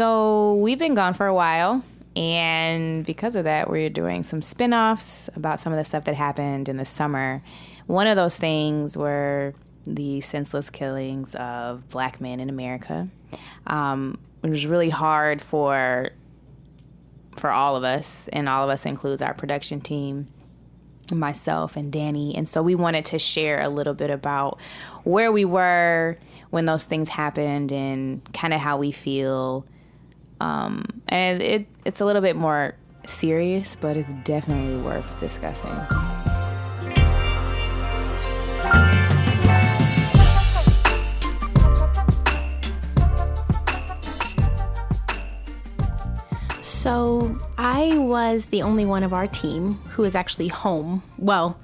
So we've been gone for a while. And because of that, we're doing some spin offs about some of the stuff that happened in the summer. One of those things were the senseless killings of black men in America. Um, it was really hard for for all of us, and all of us includes our production team, myself and Danny. And so we wanted to share a little bit about where we were when those things happened and kind of how we feel. Um, and it it's a little bit more serious, but it's definitely worth discussing. So I was the only one of our team who was actually home. Well,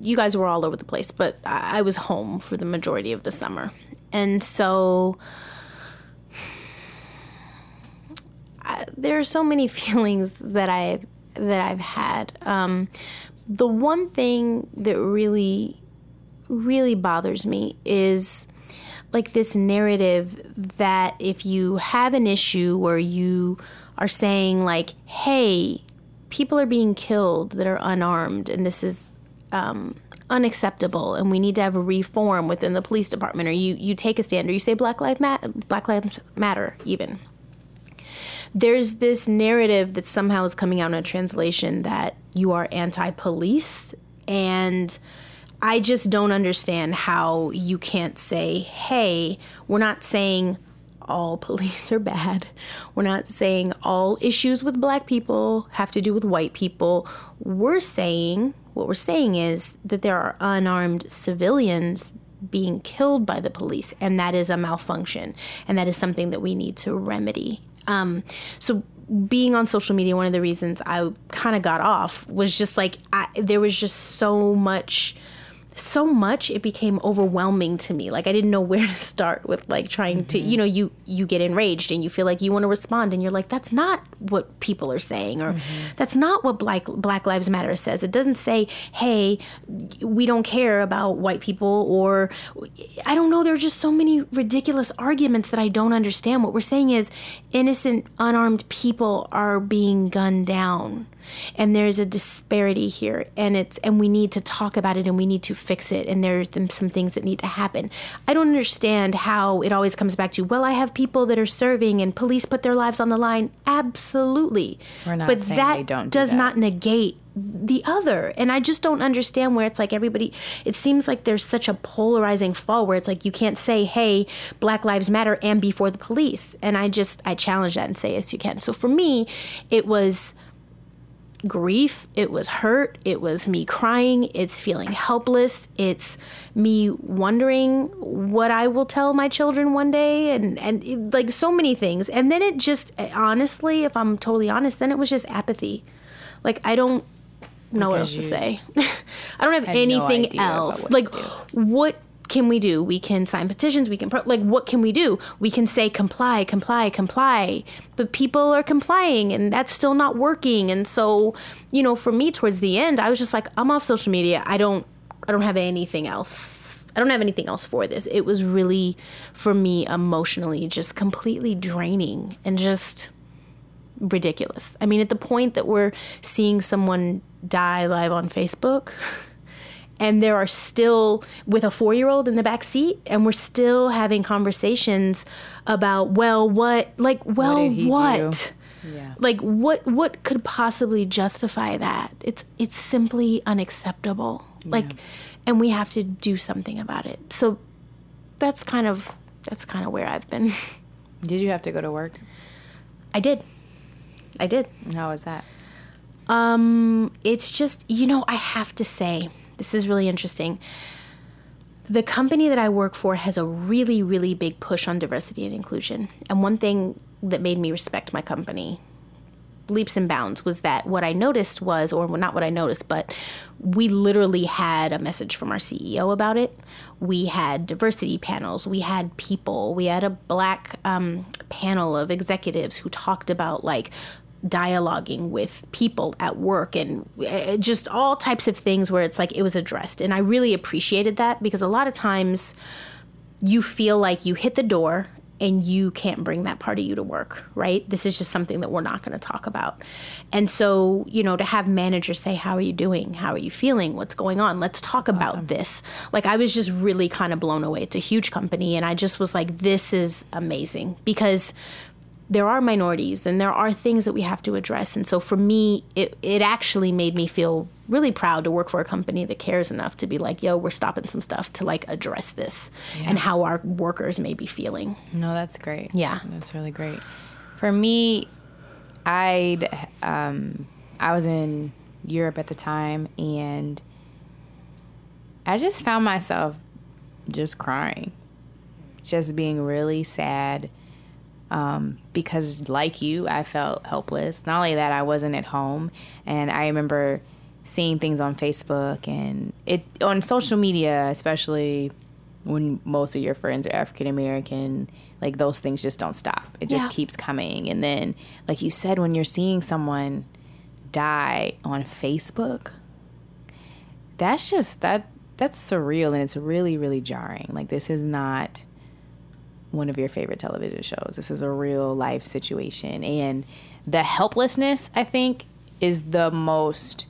you guys were all over the place, but I was home for the majority of the summer. And so There are so many feelings that I that I've had. Um, the one thing that really really bothers me is like this narrative that if you have an issue where you are saying like, "Hey, people are being killed that are unarmed, and this is um, unacceptable, and we need to have a reform within the police department." Or you you take a stand, or you say Black Lives Black Lives Matter, even. There's this narrative that somehow is coming out in a translation that you are anti-police, and I just don't understand how you can't say, "Hey, we're not saying." all police are bad. We're not saying all issues with black people have to do with white people. We're saying, what we're saying is that there are unarmed civilians being killed by the police, and that is a malfunction, and that is something that we need to remedy. Um, so, being on social media, one of the reasons I kind of got off was just like I, there was just so much so much it became overwhelming to me like i didn't know where to start with like trying mm-hmm. to you know you you get enraged and you feel like you want to respond and you're like that's not what people are saying or mm-hmm. that's not what black black lives matter says it doesn't say hey we don't care about white people or i don't know there're just so many ridiculous arguments that i don't understand what we're saying is innocent unarmed people are being gunned down and there's a disparity here and it's and we need to talk about it and we need to fix it and there's some things that need to happen. I don't understand how it always comes back to well i have people that are serving and police put their lives on the line. Absolutely. We're not but that do does that. not negate the other. And i just don't understand where it's like everybody it seems like there's such a polarizing fall where it's like you can't say hey black lives matter and be for the police. And i just i challenge that and say yes you can. So for me it was grief, it was hurt, it was me crying, it's feeling helpless, it's me wondering what I will tell my children one day and and it, like so many things. And then it just honestly, if I'm totally honest, then it was just apathy. Like I don't know because what else to say. I don't have anything no else. Like what can we do? We can sign petitions. We can pro- like what can we do? We can say comply, comply, comply. But people are complying, and that's still not working. And so, you know, for me, towards the end, I was just like, I'm off social media. I don't, I don't have anything else. I don't have anything else for this. It was really, for me, emotionally, just completely draining and just ridiculous. I mean, at the point that we're seeing someone die live on Facebook and there are still with a four year old in the back seat and we're still having conversations about well what like well what, what? Yeah. like what what could possibly justify that? It's it's simply unacceptable. Yeah. like and we have to do something about it. So that's kind of that's kind of where i've been. Did you have to go to work? I did. I did. How was that? Um it's just you know i have to say this is really interesting. The company that I work for has a really, really big push on diversity and inclusion. And one thing that made me respect my company leaps and bounds was that what I noticed was, or not what I noticed, but we literally had a message from our CEO about it. We had diversity panels, we had people, we had a black um, panel of executives who talked about like dialoguing with people at work and uh, just all types of things where it's like it was addressed. And I really appreciated that because a lot of times you feel like you hit the door and you can't bring that part of you to work, right? This is just something that we're not going to talk about. And so, you know, to have managers say, How are you doing? How are you feeling? What's going on? Let's talk That's about awesome. this. Like, I was just really kind of blown away. It's a huge company. And I just was like, This is amazing because there are minorities and there are things that we have to address. And so for me, it, it actually made me feel really proud to work for a company that cares enough to be like, yo, we're stopping some stuff to like address this yeah. and how our workers may be feeling. No, that's great. Yeah. That's really great. For me, I'd, um, I was in Europe at the time and I just found myself just crying, just being really sad um, because, like you, I felt helpless. Not only that, I wasn't at home, and I remember seeing things on Facebook and it on social media, especially when most of your friends are African American, like those things just don't stop. It just yeah. keeps coming. And then, like you said, when you're seeing someone die on Facebook, that's just that that's surreal and it's really really jarring. Like this is not one of your favorite television shows. This is a real life situation. And the helplessness, I think, is the most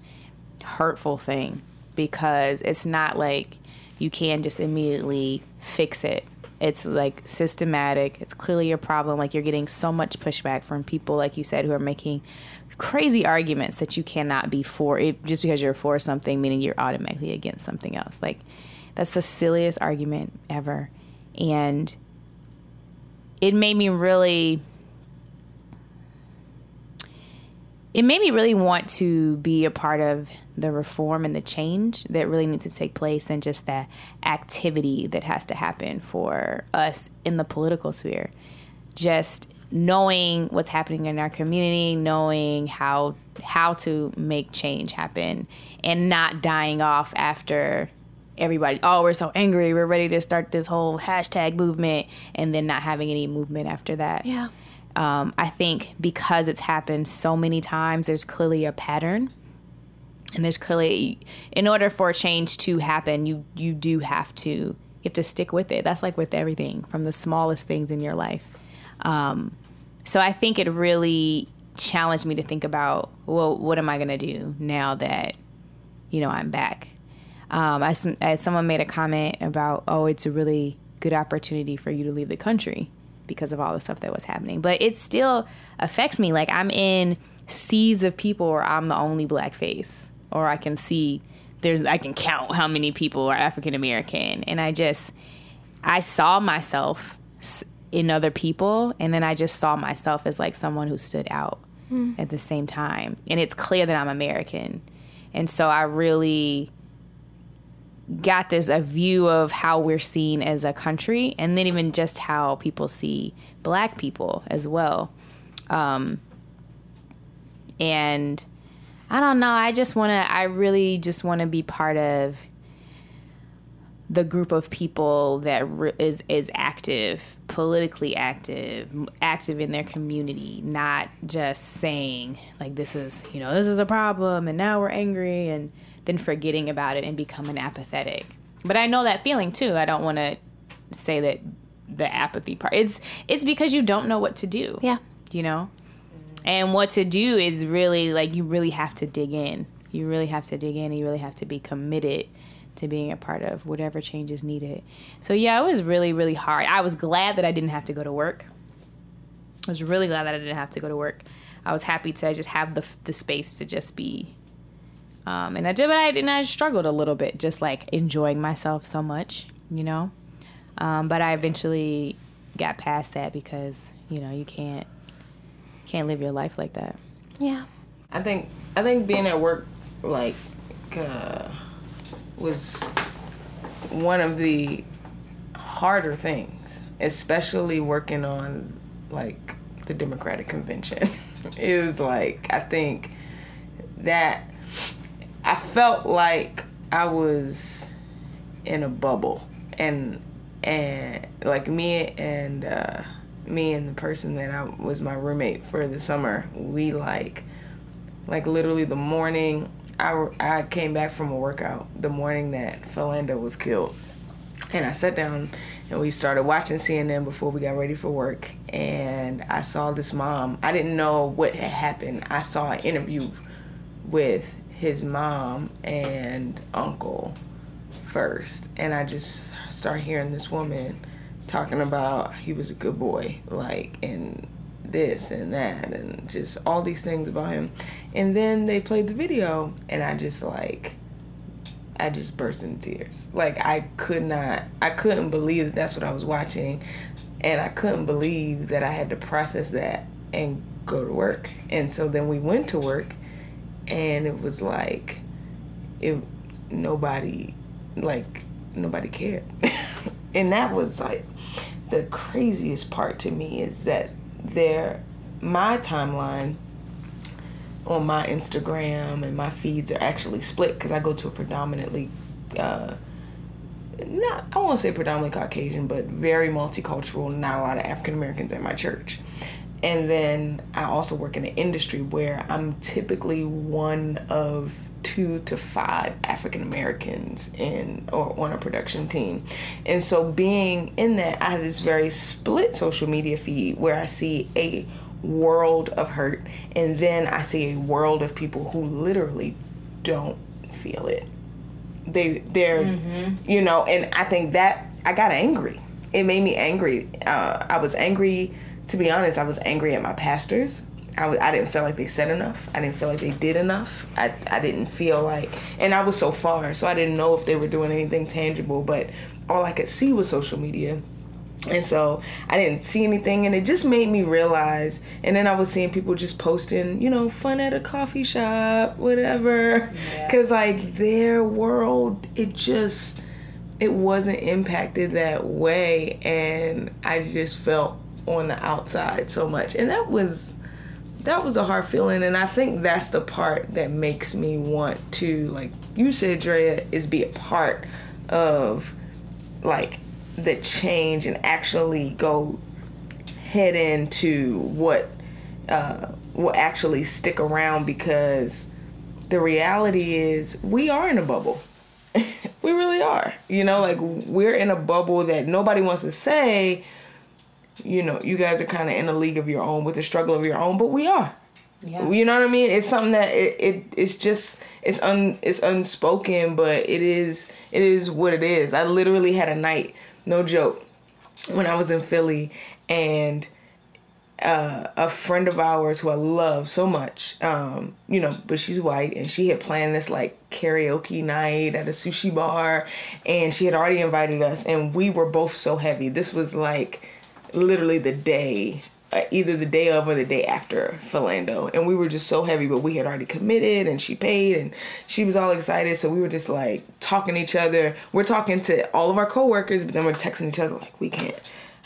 hurtful thing because it's not like you can just immediately fix it. It's like systematic. It's clearly a problem. Like you're getting so much pushback from people, like you said, who are making crazy arguments that you cannot be for it just because you're for something, meaning you're automatically against something else. Like that's the silliest argument ever. And it made me really it made me really want to be a part of the reform and the change that really needs to take place and just that activity that has to happen for us in the political sphere. Just knowing what's happening in our community, knowing how how to make change happen and not dying off after everybody, oh, we're so angry, we're ready to start this whole hashtag movement, and then not having any movement after that. Yeah. Um, I think because it's happened so many times, there's clearly a pattern. And there's clearly, in order for change to happen, you you do have to you have to stick with it. That's like with everything, from the smallest things in your life. Um, so I think it really challenged me to think about, well, what am I going to do now that, you know, I'm back? Um, someone made a comment about, oh, it's a really good opportunity for you to leave the country because of all the stuff that was happening. But it still affects me. Like I'm in seas of people where I'm the only black face, or I can see there's I can count how many people are African American, and I just I saw myself in other people, and then I just saw myself as like someone who stood out mm. at the same time. And it's clear that I'm American, and so I really got this a view of how we're seen as a country and then even just how people see black people as well. Um, and i don't know i just want to i really just want to be part of the group of people that re- is is active politically active active in their community not just saying like this is you know this is a problem and now we're angry and than forgetting about it and becoming apathetic. But I know that feeling too. I don't want to say that the apathy part. It's it's because you don't know what to do. Yeah. You know? And what to do is really like you really have to dig in. You really have to dig in and you really have to be committed to being a part of whatever change is needed. So yeah, it was really really hard. I was glad that I didn't have to go to work. I was really glad that I didn't have to go to work. I was happy to just have the the space to just be um, and I did, but I and I struggled a little bit, just like enjoying myself so much, you know. Um, but I eventually got past that because you know you can't can't live your life like that. Yeah. I think I think being at work like uh, was one of the harder things, especially working on like the Democratic convention. it was like I think that I felt like I was in a bubble and and like me and uh, me and the person that I was my roommate for the summer, we like like literally the morning I, I came back from a workout the morning that Philando was killed. And I sat down and we started watching CNN before we got ready for work. And I saw this mom. I didn't know what had happened. I saw an interview with his mom and uncle first, and I just start hearing this woman talking about he was a good boy, like and this and that, and just all these things about him. And then they played the video, and I just like I just burst into tears. Like I could not, I couldn't believe that that's what I was watching, and I couldn't believe that I had to process that and go to work. And so then we went to work, and it was like, it nobody, like nobody cared, and that was like the craziest part to me is that there, my timeline on my Instagram and my feeds are actually split because I go to a predominantly, uh, not I won't say predominantly Caucasian, but very multicultural. Not a lot of African Americans at my church, and then I also work in an industry where I'm typically one of two to five African Americans in or on a production team. And so being in that, I have this very split social media feed where I see a world of hurt and then I see a world of people who literally don't feel it. They they're mm-hmm. you know, and I think that I got angry. It made me angry. Uh, I was angry to be honest, I was angry at my pastors. I w- I didn't feel like they said enough. I didn't feel like they did enough. I, I didn't feel like, and I was so far, so I didn't know if they were doing anything tangible, but all I could see was social media. And so I didn't see anything, and it just made me realize. And then I was seeing people just posting, you know, fun at a coffee shop, whatever. Because, yeah. like, their world, it just, it wasn't impacted that way. And I just felt on the outside so much. And that was, that was a hard feeling. And I think that's the part that makes me want to, like you said, Drea, is be a part of, like, the change and actually go head into what uh, will actually stick around because the reality is we are in a bubble. we really are. You know, like we're in a bubble that nobody wants to say, you know, you guys are kind of in a league of your own with a struggle of your own, but we are. Yeah. You know what I mean? It's something that it, it it's just it's un it's unspoken, but it is it is what it is. I literally had a night no joke, when I was in Philly and uh, a friend of ours who I love so much, um, you know, but she's white and she had planned this like karaoke night at a sushi bar and she had already invited us and we were both so heavy. This was like literally the day uh, either the day of or the day after Philando. And we were just so heavy, but we had already committed and she paid and she was all excited. So we were just like talking to each other. We're talking to all of our coworkers, but then we're texting each other like, we can't.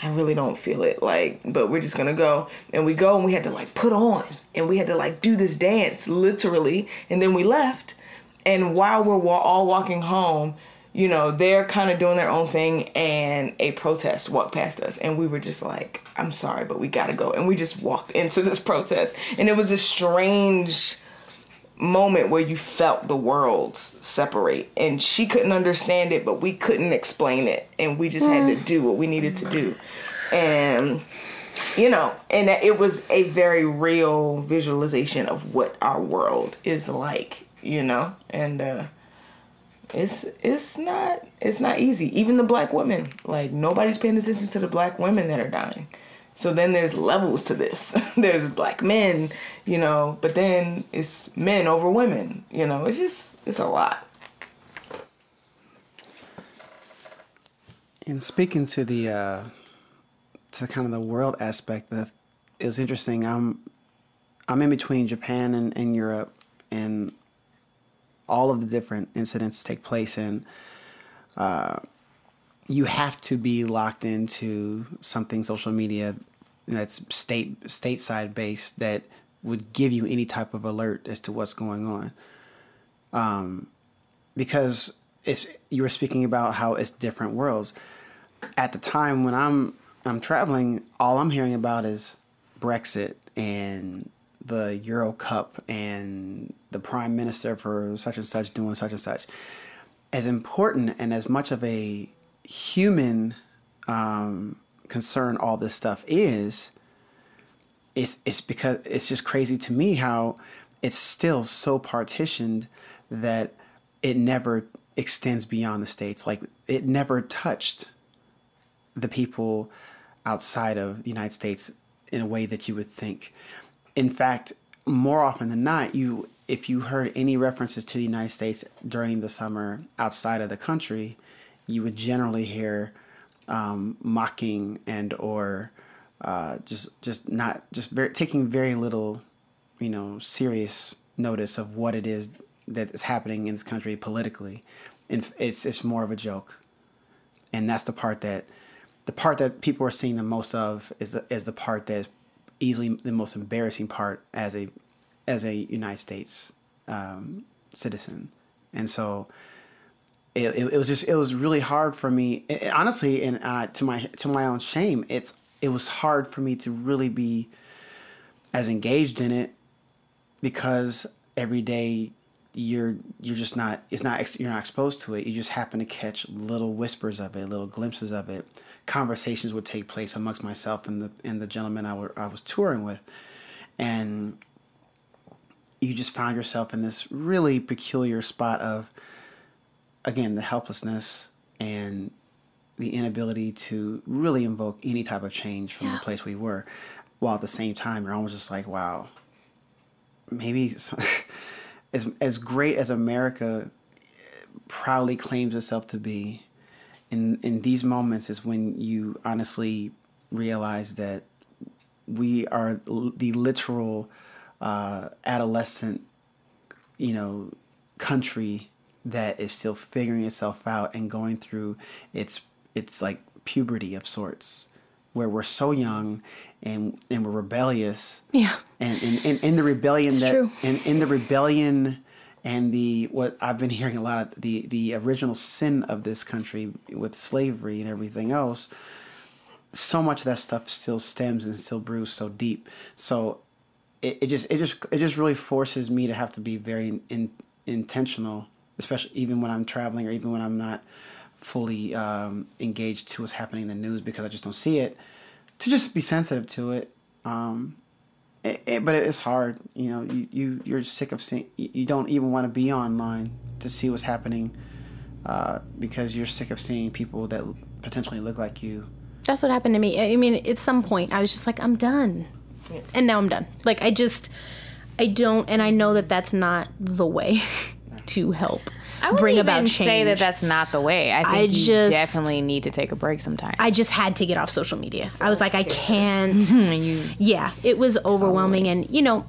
I really don't feel it like but we're just gonna go and we go and we had to like put on and we had to like do this dance literally and then we left and while we're all walking home you know, they're kind of doing their own thing and a protest walked past us and we were just like, I'm sorry, but we gotta go. And we just walked into this protest. And it was a strange moment where you felt the worlds separate and she couldn't understand it but we couldn't explain it and we just had to mm. do what we needed to do and you know and it was a very real visualization of what our world is like you know and uh it's it's not it's not easy. Even the black women, like nobody's paying attention to the black women that are dying. So then there's levels to this. there's black men, you know, but then it's men over women. You know, it's just it's a lot. And speaking to the uh, to kind of the world aspect, that is interesting. I'm I'm in between Japan and, and Europe, and all of the different incidents take place in, uh, you have to be locked into something social media that's state stateside based that would give you any type of alert as to what's going on. Um, because it's you were speaking about how it's different worlds. At the time when I'm I'm traveling, all I'm hearing about is Brexit and the Euro Cup and the prime minister for such and such doing such and such. As important and as much of a human um, concern all this stuff is, it's it's because it's just crazy to me how it's still so partitioned that it never extends beyond the states. Like it never touched the people outside of the United States in a way that you would think. In fact, more often than not, you if you heard any references to the United States during the summer outside of the country, you would generally hear um, mocking and or uh, just just not just very, taking very little, you know, serious notice of what it is that is happening in this country politically, and it's it's more of a joke, and that's the part that the part that people are seeing the most of is the, is the part that's easily the most embarrassing part as a as a United States um, citizen, and so it, it, it, was just it was really hard for me it, honestly and uh, to my to my own shame it's it was hard for me to really be as engaged in it because every day you're you're just not it's not you're not exposed to it. You just happen to catch little whispers of it little glimpses of it conversations would take place amongst myself and the and the gentleman I, were, I was touring with and you just found yourself in this really peculiar spot of again the helplessness and the inability to really invoke any type of change from yeah. the place we were while at the same time you're almost just like wow maybe as as great as america proudly claims itself to be in in these moments is when you honestly realize that we are the literal uh, adolescent you know country that is still figuring itself out and going through its it's like puberty of sorts where we're so young and and we're rebellious yeah and in in the rebellion it's that true. and in the rebellion and the what I've been hearing a lot of the the original sin of this country with slavery and everything else so much of that stuff still stems and still brews so deep so it, it just it just it just really forces me to have to be very in, intentional especially even when I'm traveling or even when I'm not fully um, engaged to what's happening in the news because I just don't see it. To just be sensitive to it, um, it, it but it's hard. You know, you, you you're sick of seeing. You don't even want to be online to see what's happening uh, because you're sick of seeing people that potentially look like you. That's what happened to me. I mean, at some point, I was just like, I'm done, and now I'm done. Like I just, I don't, and I know that that's not the way to help I bring about change. Say that that's not the way. I think I you just, definitely need to take a break sometimes. I just had to get off social media. I was like, I can't. you, yeah, it was overwhelming, totally. and you know,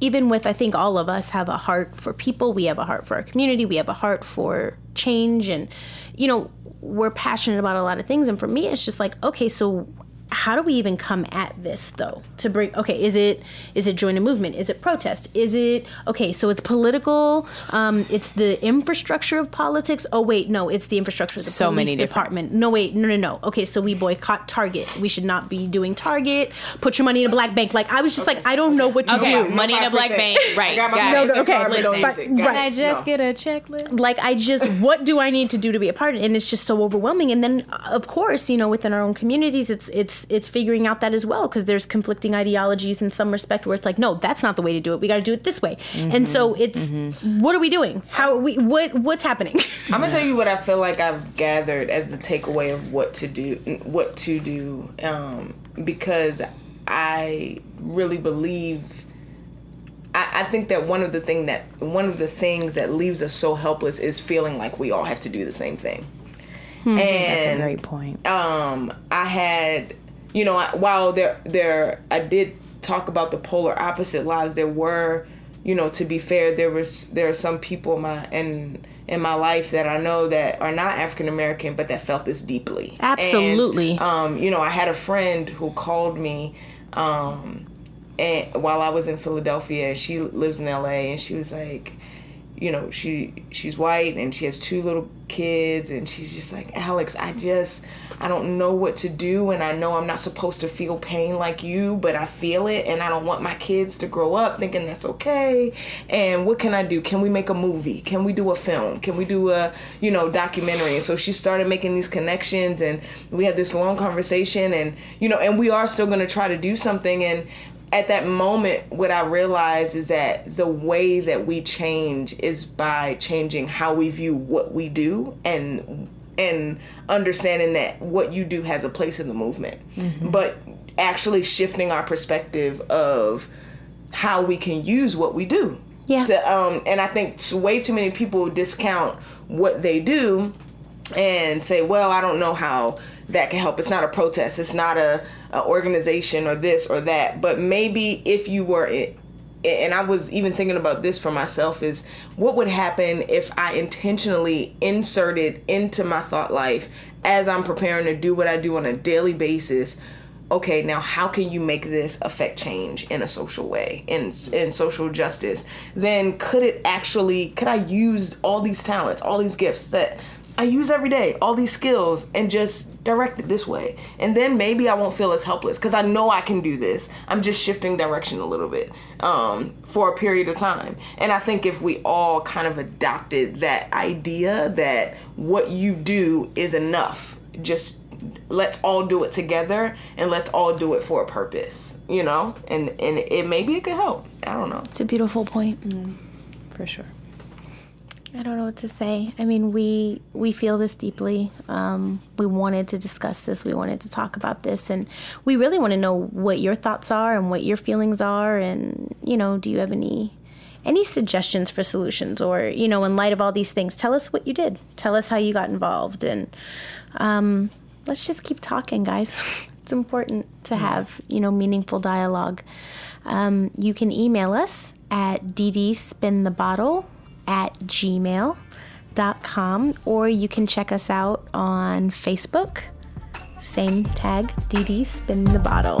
even with I think all of us have a heart for people. We have a heart for our community. We have a heart for change, and you know, we're passionate about a lot of things. And for me, it's just like, okay, so how do we even come at this though? To bring okay is it is it join a movement? Is it protest? Is it okay so it's political um, it's the infrastructure of politics? Oh wait no it's the infrastructure of the so police many department. Different. no wait no no no. Okay so we boycott target. We should not be doing target. Put your money in a black bank. Like i was just okay. like i don't know what to okay. do. Money in a black bank. Right no, no, okay listen, but, can i just no. get a checklist? Like i just what do i need to do to be a part of it? And it's just so overwhelming. And then of course you know within our own communities it's it's it's figuring out that as well because there's conflicting ideologies in some respect where it's like no that's not the way to do it we got to do it this way mm-hmm. and so it's mm-hmm. what are we doing how are we what what's happening i'm gonna tell you what i feel like i've gathered as the takeaway of what to do what to do um, because i really believe I, I think that one of the thing that one of the things that leaves us so helpless is feeling like we all have to do the same thing. Hmm, and that's a great point. Um, I had you know, while there there I did talk about the polar opposite lives, there were, you know, to be fair, there was there are some people in my in in my life that I know that are not African American, but that felt this deeply. Absolutely. And, um, you know, I had a friend who called me, um, and while I was in Philadelphia, and she lives in LA, and she was like, you know she she's white and she has two little kids and she's just like alex i just i don't know what to do and i know i'm not supposed to feel pain like you but i feel it and i don't want my kids to grow up thinking that's okay. And what can i do? Can we make a movie? Can we do a film? Can we do a you know documentary? And so she started making these connections and we had this long conversation and you know and we are still going to try to do something and at that moment, what I realized is that the way that we change is by changing how we view what we do and and understanding that what you do has a place in the movement. Mm-hmm. But actually shifting our perspective of how we can use what we do. Yeah. To, um, and I think way too many people discount what they do and say, well, I don't know how that can help. It's not a protest. It's not a, a organization or this or that. But maybe if you were and I was even thinking about this for myself is what would happen if I intentionally inserted into my thought life as I'm preparing to do what I do on a daily basis. Okay, now how can you make this affect change in a social way, in in social justice? Then could it actually could I use all these talents, all these gifts that I use every day, all these skills, and just direct it this way. And then maybe I won't feel as helpless because I know I can do this. I'm just shifting direction a little bit um, for a period of time. And I think if we all kind of adopted that idea that what you do is enough, just let's all do it together and let's all do it for a purpose, you know? And and it maybe it could help. I don't know. It's a beautiful point. Mm, for sure. I don't know what to say. I mean, we we feel this deeply. Um, we wanted to discuss this. We wanted to talk about this, and we really want to know what your thoughts are and what your feelings are. And you know, do you have any any suggestions for solutions, or you know, in light of all these things, tell us what you did. Tell us how you got involved, and um, let's just keep talking, guys. it's important to have you know meaningful dialogue. Um, you can email us at ddspinthebottle at gmail.com or you can check us out on Facebook. Same tag, DD Spin the Bottle.